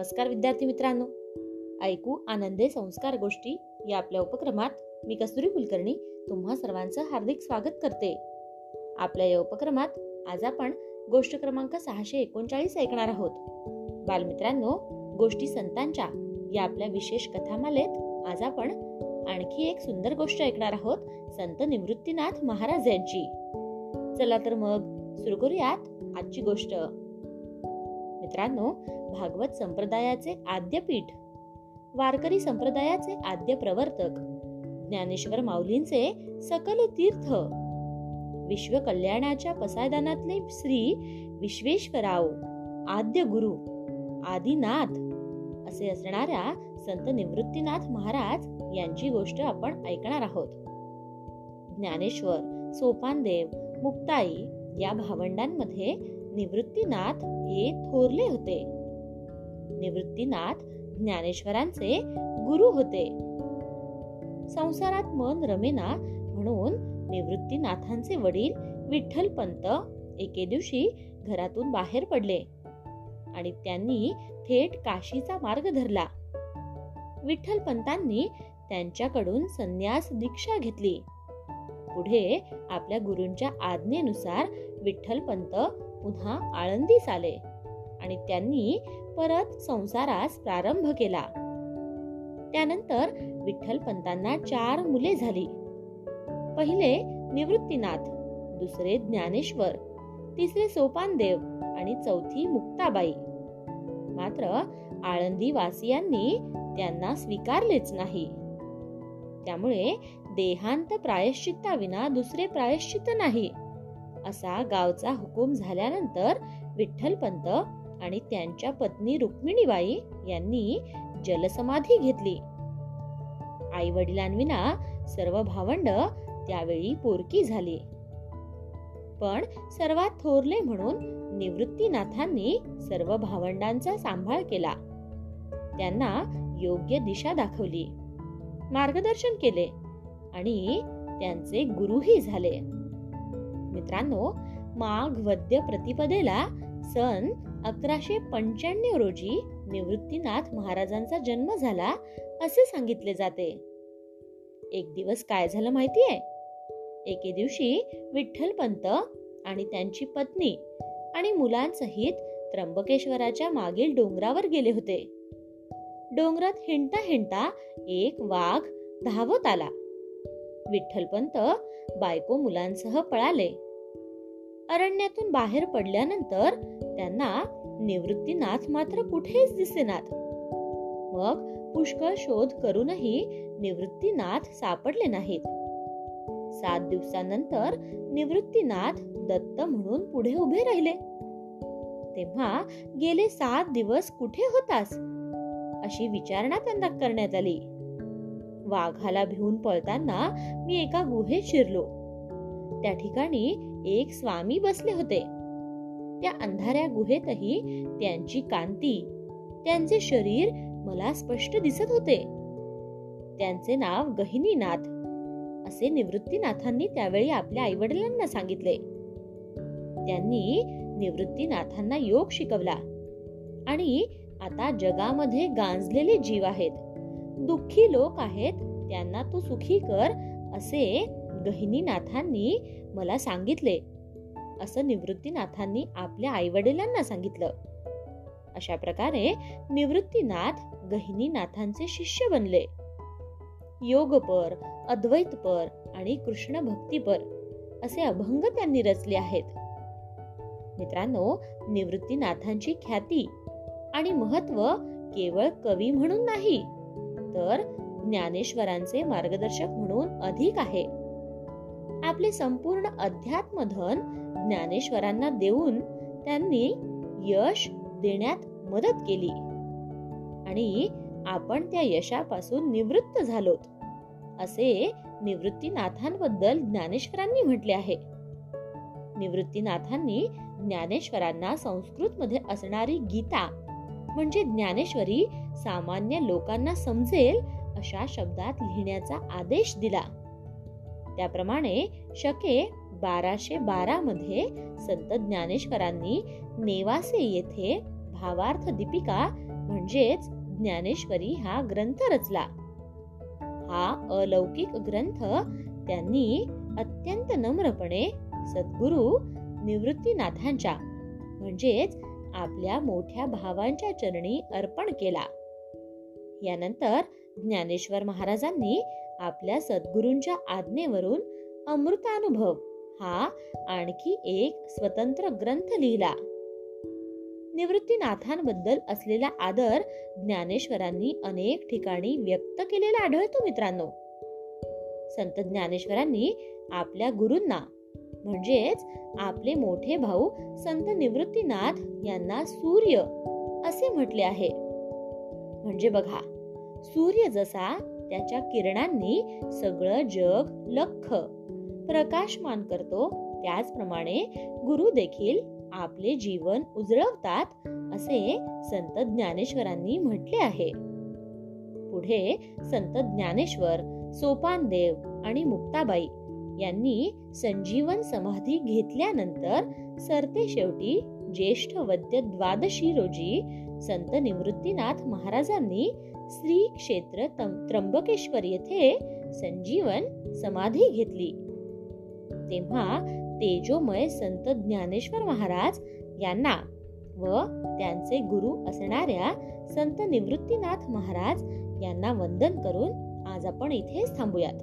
नमस्कार विद्यार्थी मित्रांनो. ऐकू आनंदे संस्कार गोष्टी या आपल्या उपक्रमात मी कस्तुरी कुलकर्णी तुम्हा सर्वांचं हार्दिक स्वागत करते. आपल्या या उपक्रमात आज आपण गोष्ट क्रमांक सहाशे एकोणचाळीस ऐकणार आहोत. बालमित्रांनो गोष्टी संतांच्या या आपल्या विशेष कथामालेत आज आपण आणखी एक सुंदर गोष्ट ऐकणार आहोत संत निवृत्तीनाथ महाराज यांची. चला तर मग सुरू करूयात आजची गोष्ट. मित्रांनो भागवत संप्रदायाचे आद्यपीठ. वारकरी संप्रदायाचे आद्य प्रवर्तक ज्ञानेश्वर माऊलींचे सकल तीर्थ. विश्व कल्याणाच्या पसायदानातले श्री विश्वेश्वराव आद्य गुरु आदिनाथ असे असणाऱ्या संत निवृत्तीनाथ महाराज यांची गोष्ट आपण ऐकणार आहोत. ज्ञानेश्वर सोपानदेव मुक्ताई या भावंडांमध्ये निवृत्तीनाथ हे थोरले होते. निवृत्तीनाथ ज्ञानेश्वरांचे गुरु होते. संसारात मन रमेना म्हणून निवृत्तीनाथांचे वडील विठ्ठलपंत एके दिवशी घरातून बाहेर पडले आणि त्यांनी थेट काशीचा मार्ग धरला. विठ्ठलपंतांनी त्यांच्याकडून संन्यास दीक्षा घेतली. पुढे आपल्या गुरूंच्या आज्ञेनुसार विठ्ठलपंत पुन्हा आळंदीस आले आणि त्यांनी परत संसारास प्रारंभ केला. त्यानंतर विठ्ठलपंतांना चार मुले झाली. पहिले निवृत्तीनाथ दुसरे ज्ञानेश्वर तिसरे सोपानदेव आणि चौथी मुक्ताबाई. मात्र आळंदी वासियांनी त्यांना स्वीकारलेच नाही. त्यामुळे देहांत प्रायश्चित्ताविना दुसरे प्रायश्चित्त नाही. असा गावचा हुकूम झाल्यानंतर विठ्ठलपंत आणि त्यांच्या पत्नी रुक्मिणीबाई यांनी जलसमाधी घेतली. आई वडिलांविना सर्व भावंड त्यावेळी पोरकी झाली. पण सर्वात थोरले म्हणून निवृत्तीनाथांनी सर्व भावंडांचा सांभाळ केला. त्यांना योग्य दिशा दाखवली. मार्गदर्शन केले आणि त्यांचे गुरुही झाले. मित्रांनो माघ वद्य प्रतिपदेला सन अकराशे पंच्याण्णव रोजी निवृत्तीनाथ महाराजांचा जन्म झाला असे सांगितले जाते. एक दिवस काय झालं माहितीये? एके दिवशी विठ्ठलपंत आणि त्यांची पत्नी आणि मुलांसहित त्र्यंबकेश्वराच्या मागील डोंगरावर गेले होते. डोंगरात हिंडता हिंडता एक वाघ धावत आला. विठ्ठलपंत बायको मुलांसह पळाले. अरण्यातून बाहेर पडल्यानंतर त्यांना निवृत्तीनाथ मात्र कुठेच दिसेनात. मग पुष्कळ शोध करूनही निवृत्तीनाथ सापडले नाहीत. सात दिवसानंतर निवृत्तीनाथ दत्त म्हणून पुढे उभे राहिले. तेव्हा गेले सात दिवस कुठे होतास? अशी विचारणा त्यांना करण्यात आली. वाघाला भिवून पळताना मी एका गुहेत शिरलो. त्या ठिकाणी एक स्वामी बसले होते. त्या अंधाऱ्या गुहेतही त्यांची कांती त्यांचे शरीर मला स्पष्ट दिसत होते. त्यांचे नाव गहिनीनाथ असे निवृत्तीनाथांनी त्यावेळी आपल्या आई वडिलांना सांगितले. त्यांनी निवृत्तीनाथांना योग शिकवला आणि आता जगामध्ये गांजलेले जीव आहेत. दुःखी लोक आहेत त्यांना तू सुखी कर असे गहिनीनाथांनी मला सांगितले. असं निवृत्तीनाथांनी आपल्या आई वडिलांना सांगितलं. अशा प्रकारे निवृत्तीनाथ गहिनीनाथांचे शिष्य बनले. योगपर अद्वैतपर आणि कृष्ण भक्तीपर असे अभंग त्यांनी रचले आहेत. मित्रांनो निवृत्तीनाथांची ख्याती आणि महत्त्व केवळ कवी म्हणून नाही तर ज्ञानेश्वरांचे मार्गदर्शक म्हणून अधिक आहे. आपले संपूर्ण अध्यात्म धन ज्ञानेश्वरांना देऊन त्यांनी यश देण्यात मदत केली. आणि आपण त्या यशापासून निवृत्त झालोत असे निवृत्तीनाथांबद्दल ज्ञानेश्वरांनी म्हटले आहे. निवृत्तीनाथांनी ज्ञानेश्वरांना संस्कृत मध्ये असणारी गीता म्हणजे ज्ञानेश्वरी सामान्य लोकांना समजेल अशा शब्दात लिहिण्याचा आदेश दिला. त्याप्रमाणे शके बाराशे बारा मध्ये संत ज्ञानेश्वरांनी नेवासे येथे भावार्थ दीपिका म्हणजेच ज्ञानेश्वरी हा ग्रंथ रचला. हा अलौकिक ग्रंथ त्यांनी अत्यंत नम्रपणे सद्गुरु निवृत्तीनाथांच्या म्हणजेच आपल्या मोठ्या भावांच्या चरणी अर्पण केला. यानंतर ज्ञानेश्वर महाराजांनी आपल्या सद्गुरूंच्या आज्ञेवरून अमृतानुभव हा आणखी एक स्वतंत्र ग्रंथ लिहिला. निवृत्तीनाथांबद्दल असलेला आदर ज्ञानेश्वरांनी अनेक ठिकाणी व्यक्त केलेला आढळतो मित्रांनो. संत ज्ञानेश्वरांनी आपल्या गुरूंना म्हणजेच आपले मोठे भाऊ संत निवृत्तीनाथ यांना सूर्य असे म्हटले आहे. म्हणजे बघा सूर्य जसा त्याच्या किरणांनी सगळं जग लख प्रकाशमान करतो त्याचप्रमाणे गुरु देखील आपले जीवन उजळवतात असे संत ज्ञानेश्वरांनी म्हटले आहे. पुढे संत ज्ञानेश्वर सोपानदेव आणि मुक्ताबाई यांनी संजीवन समाधी घेतल्यानंतर सरते शेवटी ज्येष्ठ वद्य द्वादशी रोजी संत निवृत्तीनाथ महाराजांनी श्री क्षेत्र त्र्यंबकेश्वर येथे संजीवन समाधी घेतली. तेव्हा तेजोमय संत ज्ञानेश्वर महाराज यांना व त्यांचे गुरु असणाऱ्या संत निवृत्तीनाथ महाराज यांना वंदन करून आज आपण इथेच थांबूयात.